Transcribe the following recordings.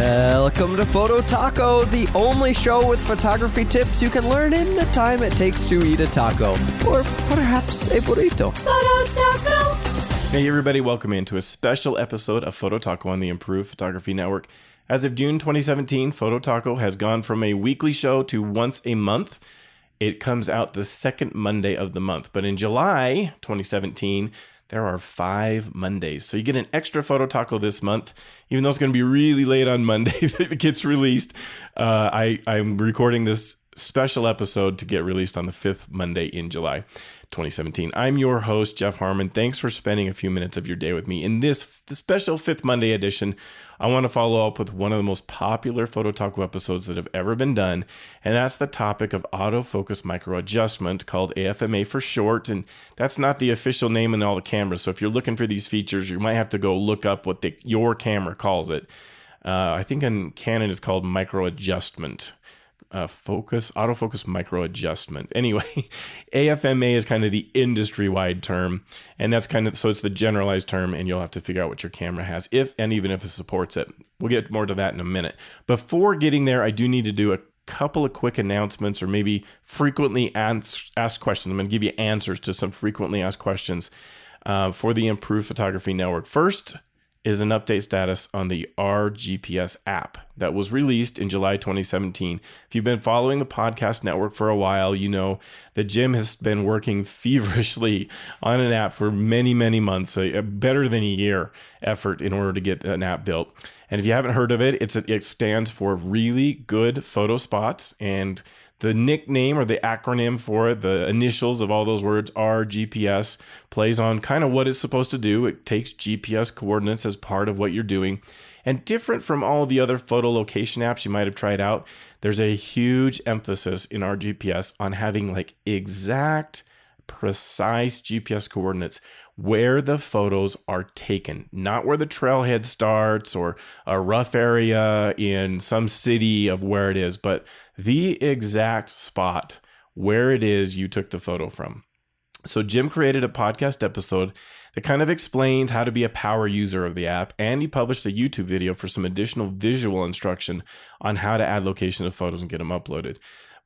Welcome to Photo Taco, the only show with photography tips you can learn in the time it takes to eat a taco, or perhaps a burrito. Photo Taco. Hey, everybody, welcome into a special episode of Photo Taco on the Improved Photography Network. As of June 2017, Photo Taco has gone from a weekly show to once a month. It comes out the second Monday of the month. But in July 2017, there are five Mondays. So you get an extra Photo Taco this month, even though it's going to be really late on Monday that it gets released. Uh, I, I'm recording this special episode to get released on the fifth Monday in July 2017. I'm your host, Jeff Harmon. Thanks for spending a few minutes of your day with me. In this special fifth Monday edition, I want to follow up with one of the most popular Photo Taco episodes that have ever been done, and that's the topic of autofocus micro adjustment, called AFMA for short. And that's not the official name in all the cameras. So if you're looking for these features, you might have to go look up what the, your camera calls it. Uh, I think in Canon it's called micro adjustment uh, focus, autofocus micro adjustment. Anyway, AFMA is kind of the industry wide term, and that's kind of so it's the generalized term, and you'll have to figure out what your camera has, if and even if it supports it. We'll get more to that in a minute. Before getting there, I do need to do a couple of quick announcements or maybe frequently asked questions. I'm going to give you answers to some frequently asked questions uh, for the Improved Photography Network. First, is an update status on the RGPS app that was released in July 2017. If you've been following the podcast network for a while, you know that Jim has been working feverishly on an app for many, many months, a, better than a year effort in order to get an app built. And if you haven't heard of it, it stands for really good photo spots and the nickname or the acronym for it, the initials of all those words are GPS, plays on kind of what it's supposed to do. It takes GPS coordinates as part of what you're doing. And different from all the other photo location apps you might have tried out, there's a huge emphasis in RGPS on having like exact, precise GPS coordinates where the photos are taken, not where the trailhead starts or a rough area in some city of where it is, but the exact spot where it is you took the photo from. So, Jim created a podcast episode that kind of explains how to be a power user of the app, and he published a YouTube video for some additional visual instruction on how to add location to photos and get them uploaded.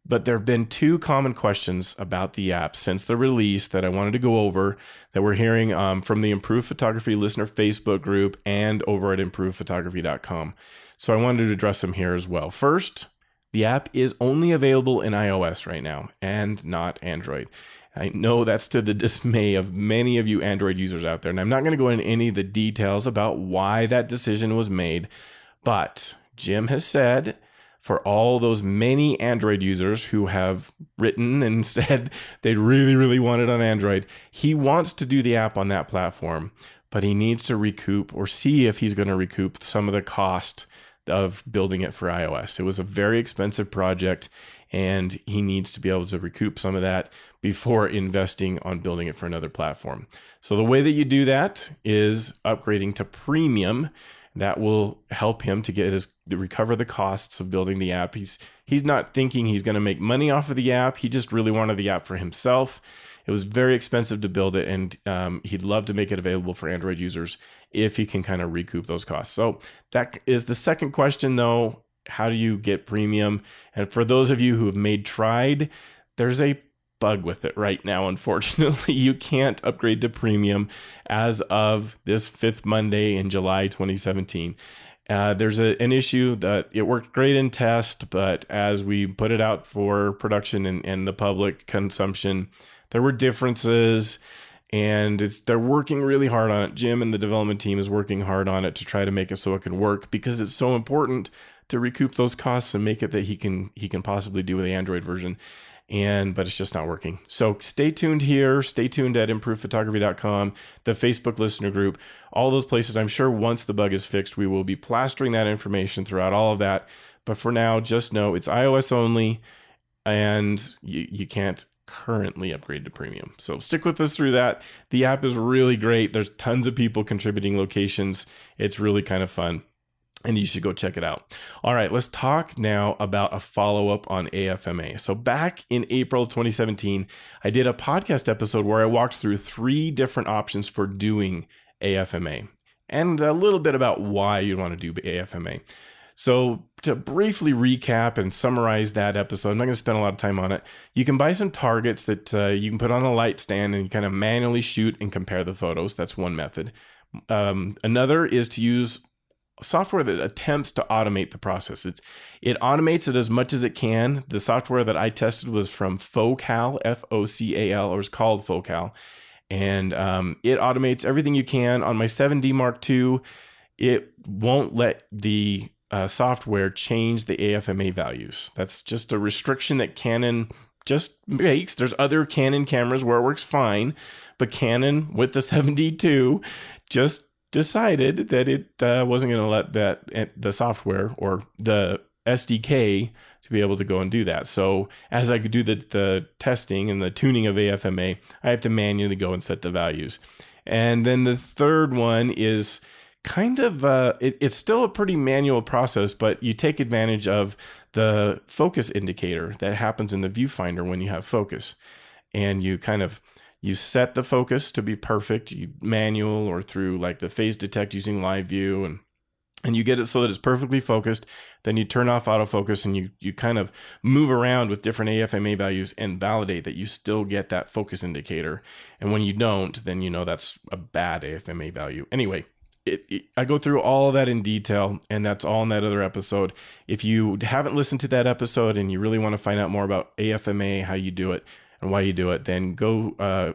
But there have been two common questions about the app since the release that I wanted to go over that we're hearing um, from the Improved Photography listener Facebook group and over at improvedphotography.com. So I wanted to address them here as well. First, the app is only available in iOS right now and not Android. I know that's to the dismay of many of you Android users out there, and I'm not going to go into any of the details about why that decision was made, but Jim has said for all those many Android users who have written and said they really, really want it on Android. He wants to do the app on that platform, but he needs to recoup or see if he's going to recoup some of the cost of building it for iOS. It was a very expensive project and he needs to be able to recoup some of that before investing on building it for another platform. So the way that you do that is upgrading to premium that will help him to get his recover the costs of building the app. He's he's not thinking he's going to make money off of the app. He just really wanted the app for himself. It was very expensive to build it, and um, he'd love to make it available for Android users if he can kind of recoup those costs. So that is the second question, though. How do you get premium? And for those of you who have made tried, there's a bug with it right now. Unfortunately, you can't upgrade to premium as of this fifth Monday in July 2017. Uh, there's a, an issue that it worked great in test, but as we put it out for production and, and the public consumption, there were differences and it's they're working really hard on it. Jim and the development team is working hard on it to try to make it so it can work because it's so important to recoup those costs and make it that he can he can possibly do with the Android version and but it's just not working. So stay tuned here. Stay tuned at improvephotography.com, the Facebook listener group, all those places. I'm sure once the bug is fixed, we will be plastering that information throughout all of that. But for now, just know it's iOS only, and you, you can't currently upgrade to premium. So stick with us through that. The app is really great. There's tons of people contributing locations. It's really kind of fun and you should go check it out. All right, let's talk now about a follow up on AFMA. So, back in April 2017, I did a podcast episode where I walked through three different options for doing AFMA and a little bit about why you'd want to do AFMA. So, to briefly recap and summarize that episode, I'm not going to spend a lot of time on it. You can buy some targets that uh, you can put on a light stand and kind of manually shoot and compare the photos. That's one method. Um, another is to use software that attempts to automate the process. It's it automates it as much as it can. The software that I tested was from Focal, F O C A L, or it's called Focal, and um, it automates everything you can. On my 7D Mark II, it won't let the uh, software change the AFMA values. That's just a restriction that Canon just makes. There's other Canon cameras where it works fine, but Canon with the 7D2 just decided that it uh, wasn't going to let that eh, the software or the SDK to be able to go and do that. So as I could do the, the testing and the tuning of AFMA, I have to manually go and set the values. And then the third one is kind of uh, it, it's still a pretty manual process, but you take advantage of the focus indicator that happens in the viewfinder when you have focus, and you kind of you set the focus to be perfect, you manual or through like the phase detect using live view and and you get it so that it's perfectly focused. Then you turn off autofocus and you you kind of move around with different AFMA values and validate that you still get that focus indicator. And when you don't, then you know that's a bad AFMA value. Anyway, it, it, I go through all of that in detail, and that's all in that other episode. If you haven't listened to that episode and you really want to find out more about AFMA, how you do it, and why you do it, then go uh,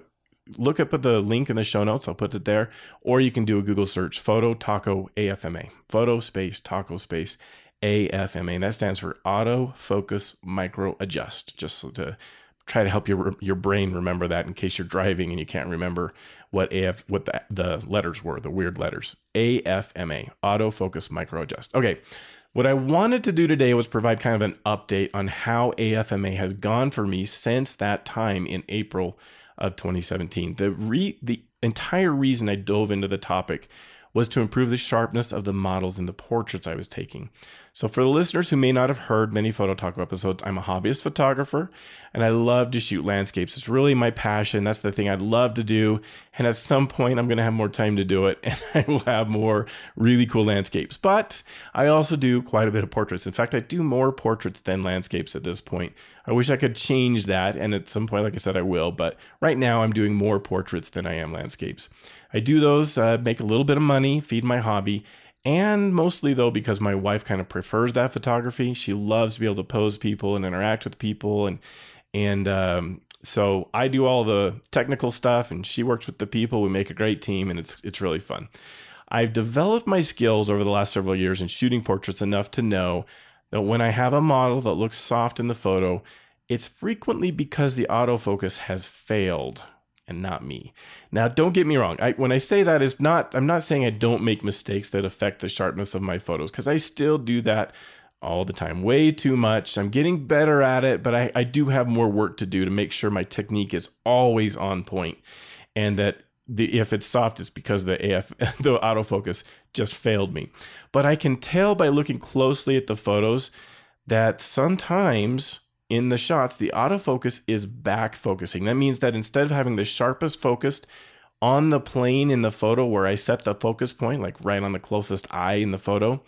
look up at the link in the show notes. I'll put it there. Or you can do a Google search photo taco AFMA, photo space taco space AFMA. And that stands for auto focus micro adjust, just so to try to help your your brain remember that in case you're driving and you can't remember what AF what the, the letters were, the weird letters. AFMA, auto focus micro adjust. Okay. What I wanted to do today was provide kind of an update on how AFMA has gone for me since that time in April of 2017. The re- the entire reason I dove into the topic was to improve the sharpness of the models in the portraits I was taking. So, for the listeners who may not have heard many Photo Taco episodes, I'm a hobbyist photographer and I love to shoot landscapes. It's really my passion. That's the thing I'd love to do. And at some point, I'm going to have more time to do it and I will have more really cool landscapes. But I also do quite a bit of portraits. In fact, I do more portraits than landscapes at this point. I wish I could change that. And at some point, like I said, I will. But right now, I'm doing more portraits than I am landscapes. I do those, uh, make a little bit of money, feed my hobby, and mostly though because my wife kind of prefers that photography. She loves to be able to pose people and interact with people, and and um, so I do all the technical stuff, and she works with the people. We make a great team, and it's it's really fun. I've developed my skills over the last several years in shooting portraits enough to know that when I have a model that looks soft in the photo, it's frequently because the autofocus has failed and not me. Now, don't get me wrong. I, when I say that, is not I'm not saying I don't make mistakes that affect the sharpness of my photos because I still do that all the time, way too much. I'm getting better at it, but I, I do have more work to do to make sure my technique is always on point, and that the if it's soft, it's because the AF the autofocus just failed me. But I can tell by looking closely at the photos that sometimes in the shots, the autofocus is back focusing. That means that instead of having the sharpest focused on the plane in the photo where I set the focus point, like right on the closest eye in the photo,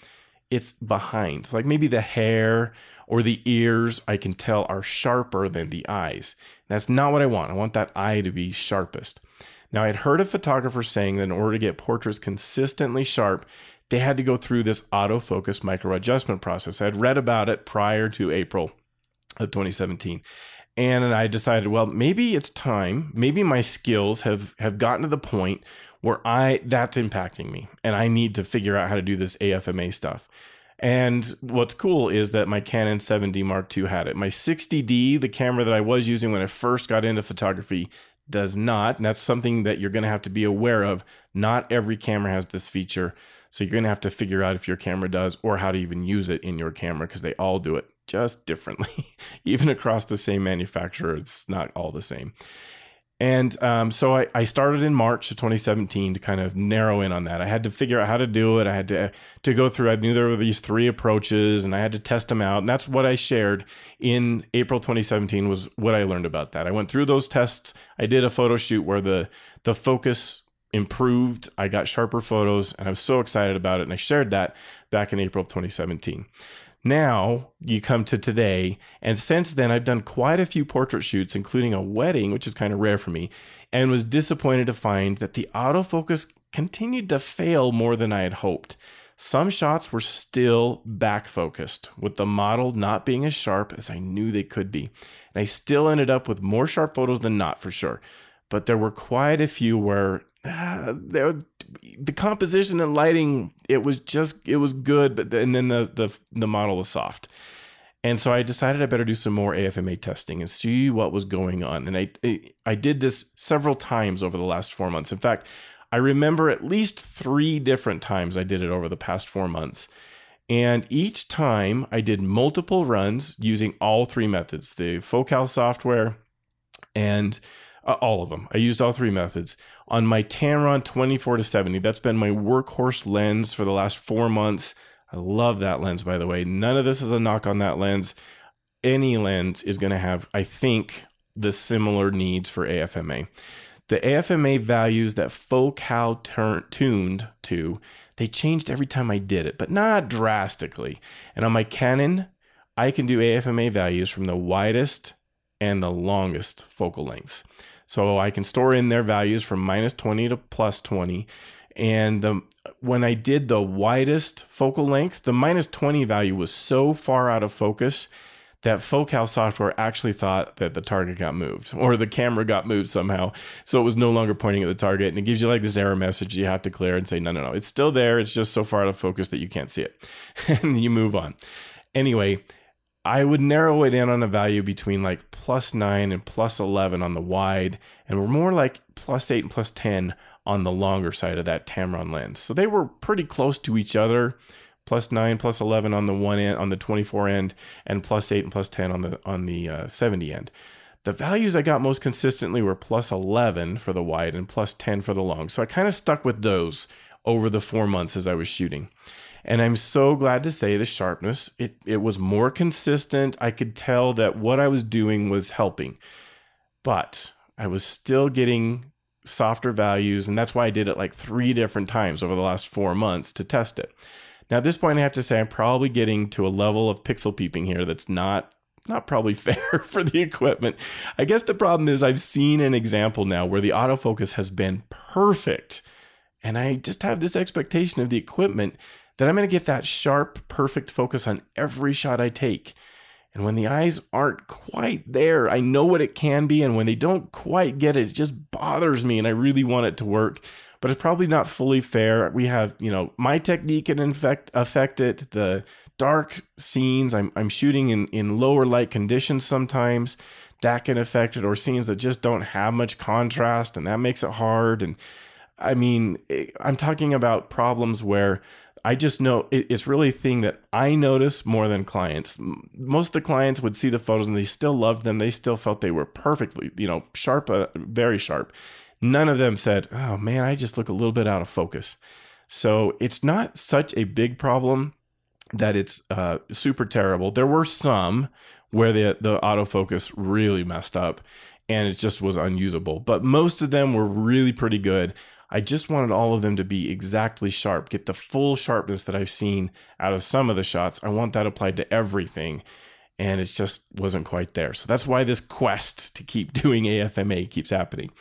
it's behind. Like maybe the hair or the ears, I can tell are sharper than the eyes. That's not what I want. I want that eye to be sharpest. Now, I'd heard a photographer saying that in order to get portraits consistently sharp, they had to go through this autofocus micro adjustment process. I had read about it prior to April of 2017 and I decided, well, maybe it's time. Maybe my skills have have gotten to the point where I that's impacting me, and I need to figure out how to do this AFMA stuff. And what's cool is that my Canon 7D Mark II had it. My 60D, the camera that I was using when I first got into photography, does not. And that's something that you're going to have to be aware of. Not every camera has this feature. So you're going to have to figure out if your camera does or how to even use it in your camera because they all do it just differently. Even across the same manufacturer, it's not all the same. And um, so I, I, started in March of 2017 to kind of narrow in on that. I had to figure out how to do it. I had to to go through. I knew there were these three approaches, and I had to test them out. And that's what I shared in April 2017 was what I learned about that. I went through those tests. I did a photo shoot where the the focus improved. I got sharper photos and I was so excited about it. And I shared that back in April of 2017. Now you come to today, and since then, I've done quite a few portrait shoots, including a wedding, which is kind of rare for me, and was disappointed to find that the autofocus continued to fail more than I had hoped. Some shots were still back focused, with the model not being as sharp as I knew they could be. And I still ended up with more sharp photos than not, for sure. But there were quite a few where uh, there, the composition and lighting, it was just, it was good, but and then the, the, the model was soft. And so I decided I better do some more AFMA testing and see what was going on. And I, I did this several times over the last four months. In fact, I remember at least three different times I did it over the past four months. And each time I did multiple runs using all three methods the Focal software and uh, all of them. I used all three methods. On my Tamron 24 to 70, that's been my workhorse lens for the last four months. I love that lens, by the way. None of this is a knock on that lens. Any lens is going to have, I think, the similar needs for AFMA. The AFMA values that Focal tur- tuned to, they changed every time I did it, but not drastically. And on my Canon, I can do AFMA values from the widest and the longest focal lengths. So I can store in their values from minus 20 to plus 20. And the, when I did the widest focal length, the minus 20 value was so far out of focus that Focal software actually thought that the target got moved or the camera got moved somehow. So it was no longer pointing at the target. And it gives you like this error message you have to clear and say, no, no, no, it's still there. It's just so far out of focus that you can't see it. and you move on. Anyway, I would narrow it in on a value between like plus nine and plus 11 on the wide. And we're more like plus eight and plus 10 on the longer side of that Tamron lens. So they were pretty close to each other plus 9 plus 11 on the one end on the 24 end and plus 8 and plus 10 on the on the uh, 70 end the values i got most consistently were plus 11 for the wide and plus 10 for the long so i kind of stuck with those over the four months as i was shooting and i'm so glad to say the sharpness it, it was more consistent i could tell that what i was doing was helping but i was still getting softer values and that's why i did it like three different times over the last four months to test it now, at this point, I have to say I'm probably getting to a level of pixel peeping here that's not not probably fair for the equipment. I guess the problem is I've seen an example now where the autofocus has been perfect. And I just have this expectation of the equipment that I'm going to get that sharp, perfect focus on every shot I take. And when the eyes aren't quite there, I know what it can be. And when they don't quite get it, it just bothers me. And I really want it to work but it's probably not fully fair. We have, you know, my technique can infect affect it. The dark scenes, I'm I'm shooting in in lower light conditions sometimes. That can affect it, or scenes that just don't have much contrast, and that makes it hard. And I mean, I'm talking about problems where I just know it's really a thing that I notice more than clients. Most of the clients would see the photos and they still loved them. They still felt they were perfectly, you know, sharp, uh, very sharp. None of them said, oh man, I just look a little bit out of focus. So it's not such a big problem that it's uh, super terrible. There were some where the, the autofocus really messed up and it just was unusable, but most of them were really pretty good. I just wanted all of them to be exactly sharp, get the full sharpness that I've seen out of some of the shots. I want that applied to everything and it just wasn't quite there. So that's why this quest to keep doing AFMA keeps happening.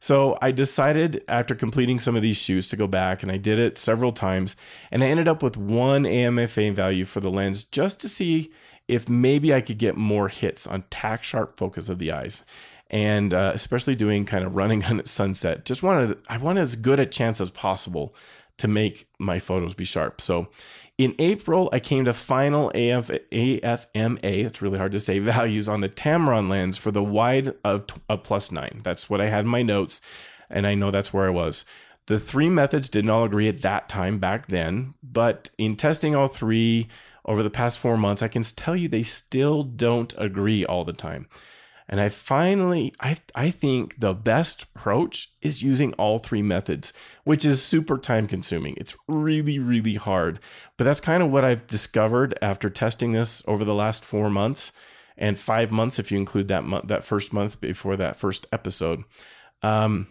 So I decided after completing some of these shoots to go back and I did it several times and I ended up with one AMFA value for the lens just to see if maybe I could get more hits on tack sharp focus of the eyes. And uh, especially doing kind of running on sunset, just wanted I wanted as good a chance as possible to make my photos be sharp. So in April, I came to final AF, AFMA, it's really hard to say, values on the Tamron lens for the wide of, of plus nine. That's what I had in my notes, and I know that's where I was. The three methods didn't all agree at that time back then, but in testing all three over the past four months, I can tell you they still don't agree all the time. And I finally, I, I think the best approach is using all three methods, which is super time consuming. It's really, really hard. But that's kind of what I've discovered after testing this over the last four months and five months if you include that month, that first month before that first episode. Um,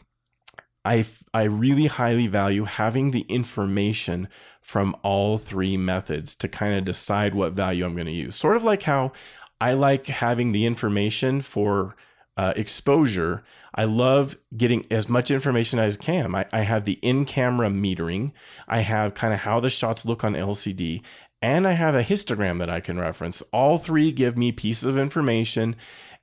I, I really highly value having the information from all three methods to kind of decide what value I'm going to use. Sort of like how I like having the information for uh, exposure. I love getting as much information as I can. I, I have the in camera metering, I have kind of how the shots look on LCD, and I have a histogram that I can reference. All three give me pieces of information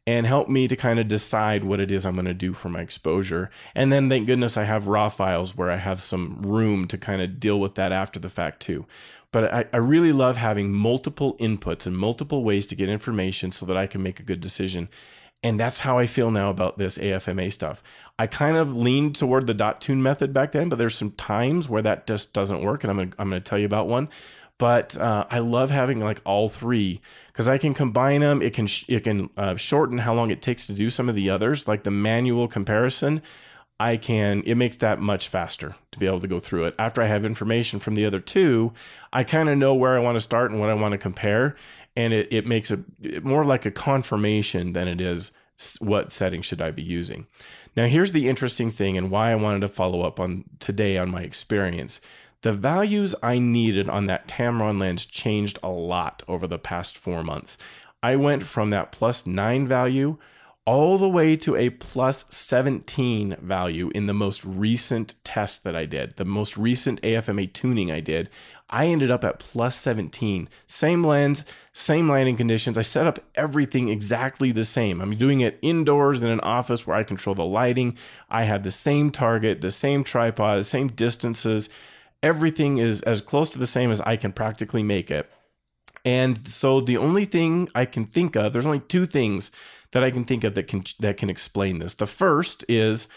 and help me to kind of decide what it is I'm going to do for my exposure. And then thank goodness I have raw files where I have some room to kind of deal with that after the fact too. But I, I really love having multiple inputs and multiple ways to get information so that I can make a good decision. And that's how I feel now about this AFMA stuff. I kind of leaned toward the dot tune method back then, but there's some times where that just doesn't work. And I'm gonna, I'm going to tell you about one but uh, I love having like all three because I can combine them. It can sh- it can uh, shorten how long it takes to do some of the others, like the manual comparison. I can it makes that much faster to be able to go through it. After I have information from the other two, I kind of know where I want to start and what I want to compare, and it, it makes it more like a confirmation than it is what setting should I be using. Now here's the interesting thing and why I wanted to follow up on today on my experience the values I needed on that Tamron lens changed a lot over the past four months. I went from that plus nine value all the way to a plus 17 value in the most recent test that I did, the most recent AFMA tuning I did. I ended up at plus 17. Same lens, same lighting conditions. I set up everything exactly the same. I'm doing it indoors in an office where I control the lighting. I have the same target, the same tripod, the same distances everything is as close to the same as I can practically make it. And so the only thing I can think of, there's only two things that I can think of that can that can explain this. The first is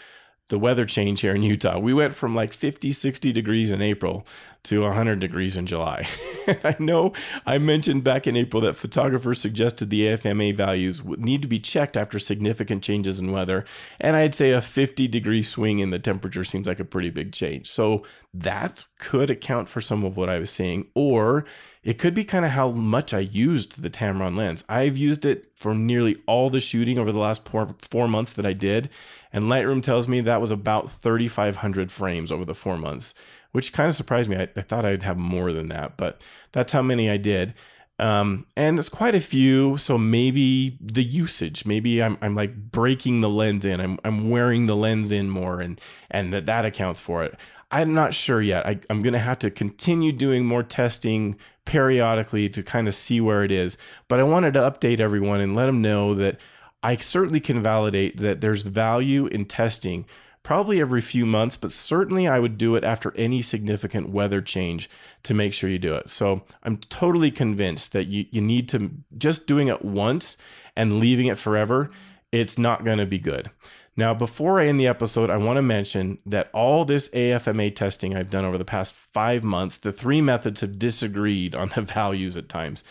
the weather change here in Utah. We went from like 50, 60 degrees in April to 100 degrees in July. I know I mentioned back in April that photographers suggested the AFMA values would need to be checked after significant changes in weather. And I'd say a 50 degree swing in the temperature seems like a pretty big change. So that could account for some of what I was seeing. Or it could be kind of how much I used the Tamron lens. I've used it for nearly all the shooting over the last four, four months that I did. And Lightroom tells me that was about 3,500 frames over the four months, which kind of surprised me. I, I, thought I'd have more than that, but that's how many I did. Um, and there's quite a few. So maybe the usage, maybe I'm, I'm like breaking the lens in, I'm, I'm wearing the lens in more and, and that, that accounts for it. I'm not sure yet. I, I'm going to have to continue doing more testing periodically to kind of see where it is. But I wanted to update everyone and let them know that I certainly can validate that there's value in testing probably every few months, but certainly I would do it after any significant weather change to make sure you do it. So I'm totally convinced that you, you need to just doing it once and leaving it forever, it's not going to be good. Now, before I end the episode, I want to mention that all this AFMA testing I've done over the past five months, the three methods have disagreed on the values at times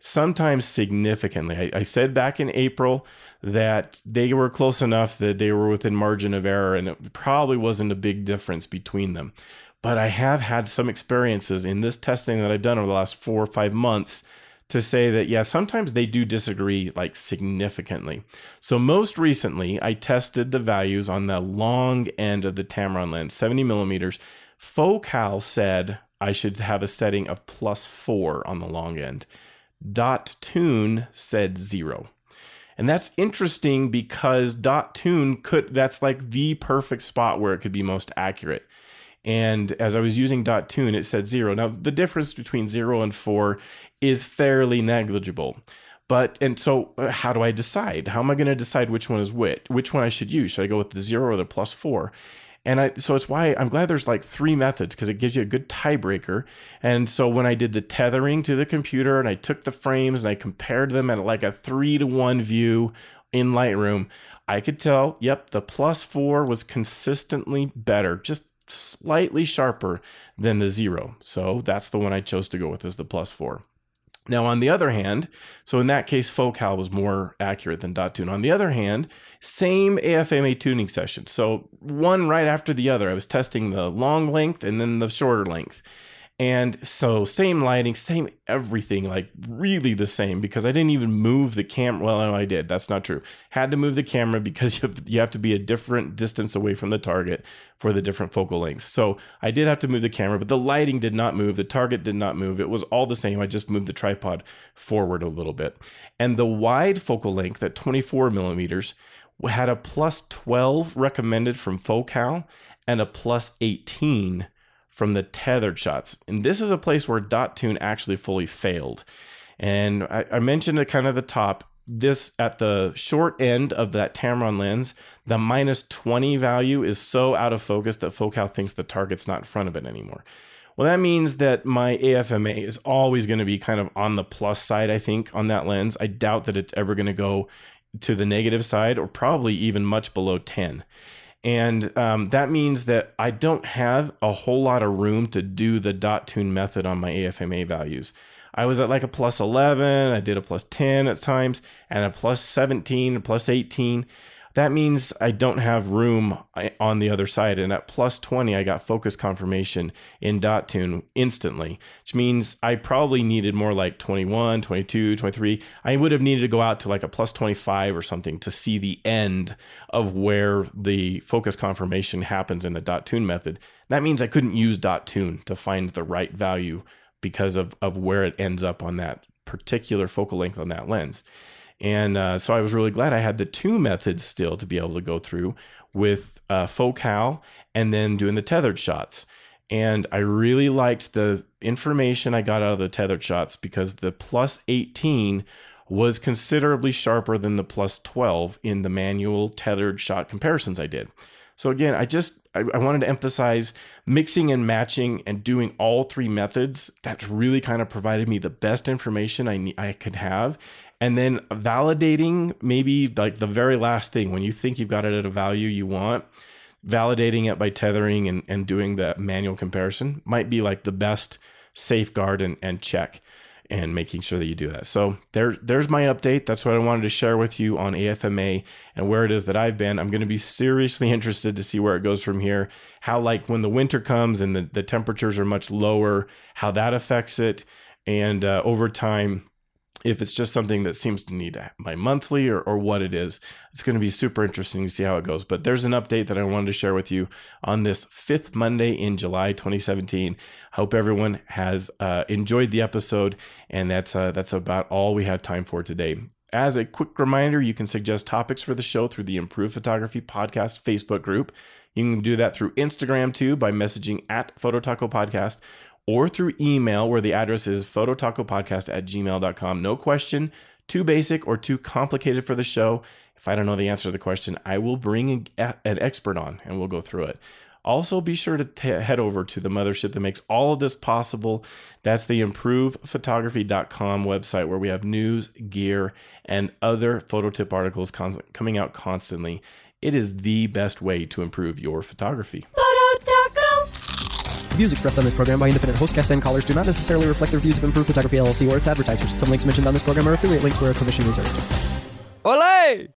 sometimes significantly. I, I, said back in April that they were close enough that they were within margin of error and it probably wasn't a big difference between them. But I have had some experiences in this testing that I've done over the last four or five months to say that, yeah, sometimes they do disagree like significantly. So, most recently, I tested the values on the long end of the Tamron lens, 70 millimeters. Focal said I should have a setting of plus four on the long end. Dot Tune said zero. And that's interesting because dot tune could that's like the perfect spot where it could be most accurate. And as I was using dot tune, it said zero. Now the difference between zero and four is fairly negligible. But and so uh, how do I decide? How am I going to decide which one is which? Which one I should use? Should I go with the zero or the plus four? And I, so it's why I'm glad there's like three methods because it gives you a good tiebreaker. And so when I did the tethering to the computer and I took the frames and I compared them at like a three to one view in Lightroom, I could tell, yep, the plus four was consistently better, just slightly sharper than the zero. So that's the one I chose to go with as the plus four. Now, on the other hand, so in that case, Focal was more accurate than dot tune. On the other hand, same AFMA tuning session. So one right after the other, I was testing the long length and then the shorter length. And so same lighting, same everything, like really the same because I didn't even move the camera. Well, no, I did. That's not true. Had to move the camera because you have, you have to be a different distance away from the target for the different focal lengths. So I did have to move the camera, but the lighting did not move. The target did not move. It was all the same. I just moved the tripod forward a little bit. And the wide focal length at 24 millimeters had a plus 12 recommended from Focal and a plus 18 from the tethered shots. And this is a place where dot tune actually fully failed. And I, I mentioned at kind of the top, this at the short end of that Tamron lens, the minus 20 value is so out of focus that Focal thinks the target's not in front of it anymore. Well, that means that my AFMA is always going to be kind of on the plus side, I think, on that lens. I doubt that it's ever going to go to the negative side or probably even much below 10. And um, that means that I don't have a whole lot of room to do the dot tune method on my AFMA values. I was at like a plus 11, I did a plus 10 at times, and a plus 17, a plus 18 that means I don't have room on the other side. And at plus 20, I got focus confirmation in dot tune instantly, which means I probably needed more like 21, 22, 23. I would have needed to go out to like a plus 25 or something to see the end of where the focus confirmation happens in the dot tune method. That means I couldn't use dot tune to find the right value because of, of where it ends up on that particular focal length on that lens. And uh, so I was really glad I had the two methods still to be able to go through with uh, Focal and then doing the tethered shots. And I really liked the information I got out of the tethered shots because the plus 18 was considerably sharper than the plus 12 in the manual tethered shot comparisons I did. So again, I just I, I, wanted to emphasize mixing and matching and doing all three methods. That really kind of provided me the best information I I could have, and then validating maybe like the very last thing when you think you've got it at a value you want validating it by tethering and, and doing the manual comparison might be like the best safeguard and, and check and making sure that you do that. So there, there's my update. That's what I wanted to share with you on AFMA and where it is that I've been. I'm going to be seriously interested to see where it goes from here. How like when the winter comes and the, the temperatures are much lower, how that affects it. And uh, over time, if it's just something that seems to need my monthly or, or what it is. It's going to be super interesting to see how it goes. But there's an update that I wanted to share with you on this fifth Monday in July 2017. Hope everyone has uh, enjoyed the episode, and that's uh, that's about all we had time for today. As a quick reminder, you can suggest topics for the show through the Improved Photography Podcast Facebook group. You can do that through Instagram too by messaging at Phototaco Podcast or through email where the address is phototacopodcast at gmail.com. No question too basic or too complicated for the show. If I don't know the answer to the question, I will bring an expert on and we'll go through it. Also, be sure to t- head over to the mothership that makes all of this possible. That's the improvephotography.com website where we have news, gear, and other photo tip articles con- coming out constantly. It is the best way to improve your photography. Views expressed on this program by independent host guests and callers do not necessarily reflect the views of Improved Photography LLC or its advertisers. Some links mentioned on this program are affiliate links where a permission reserved. Olay!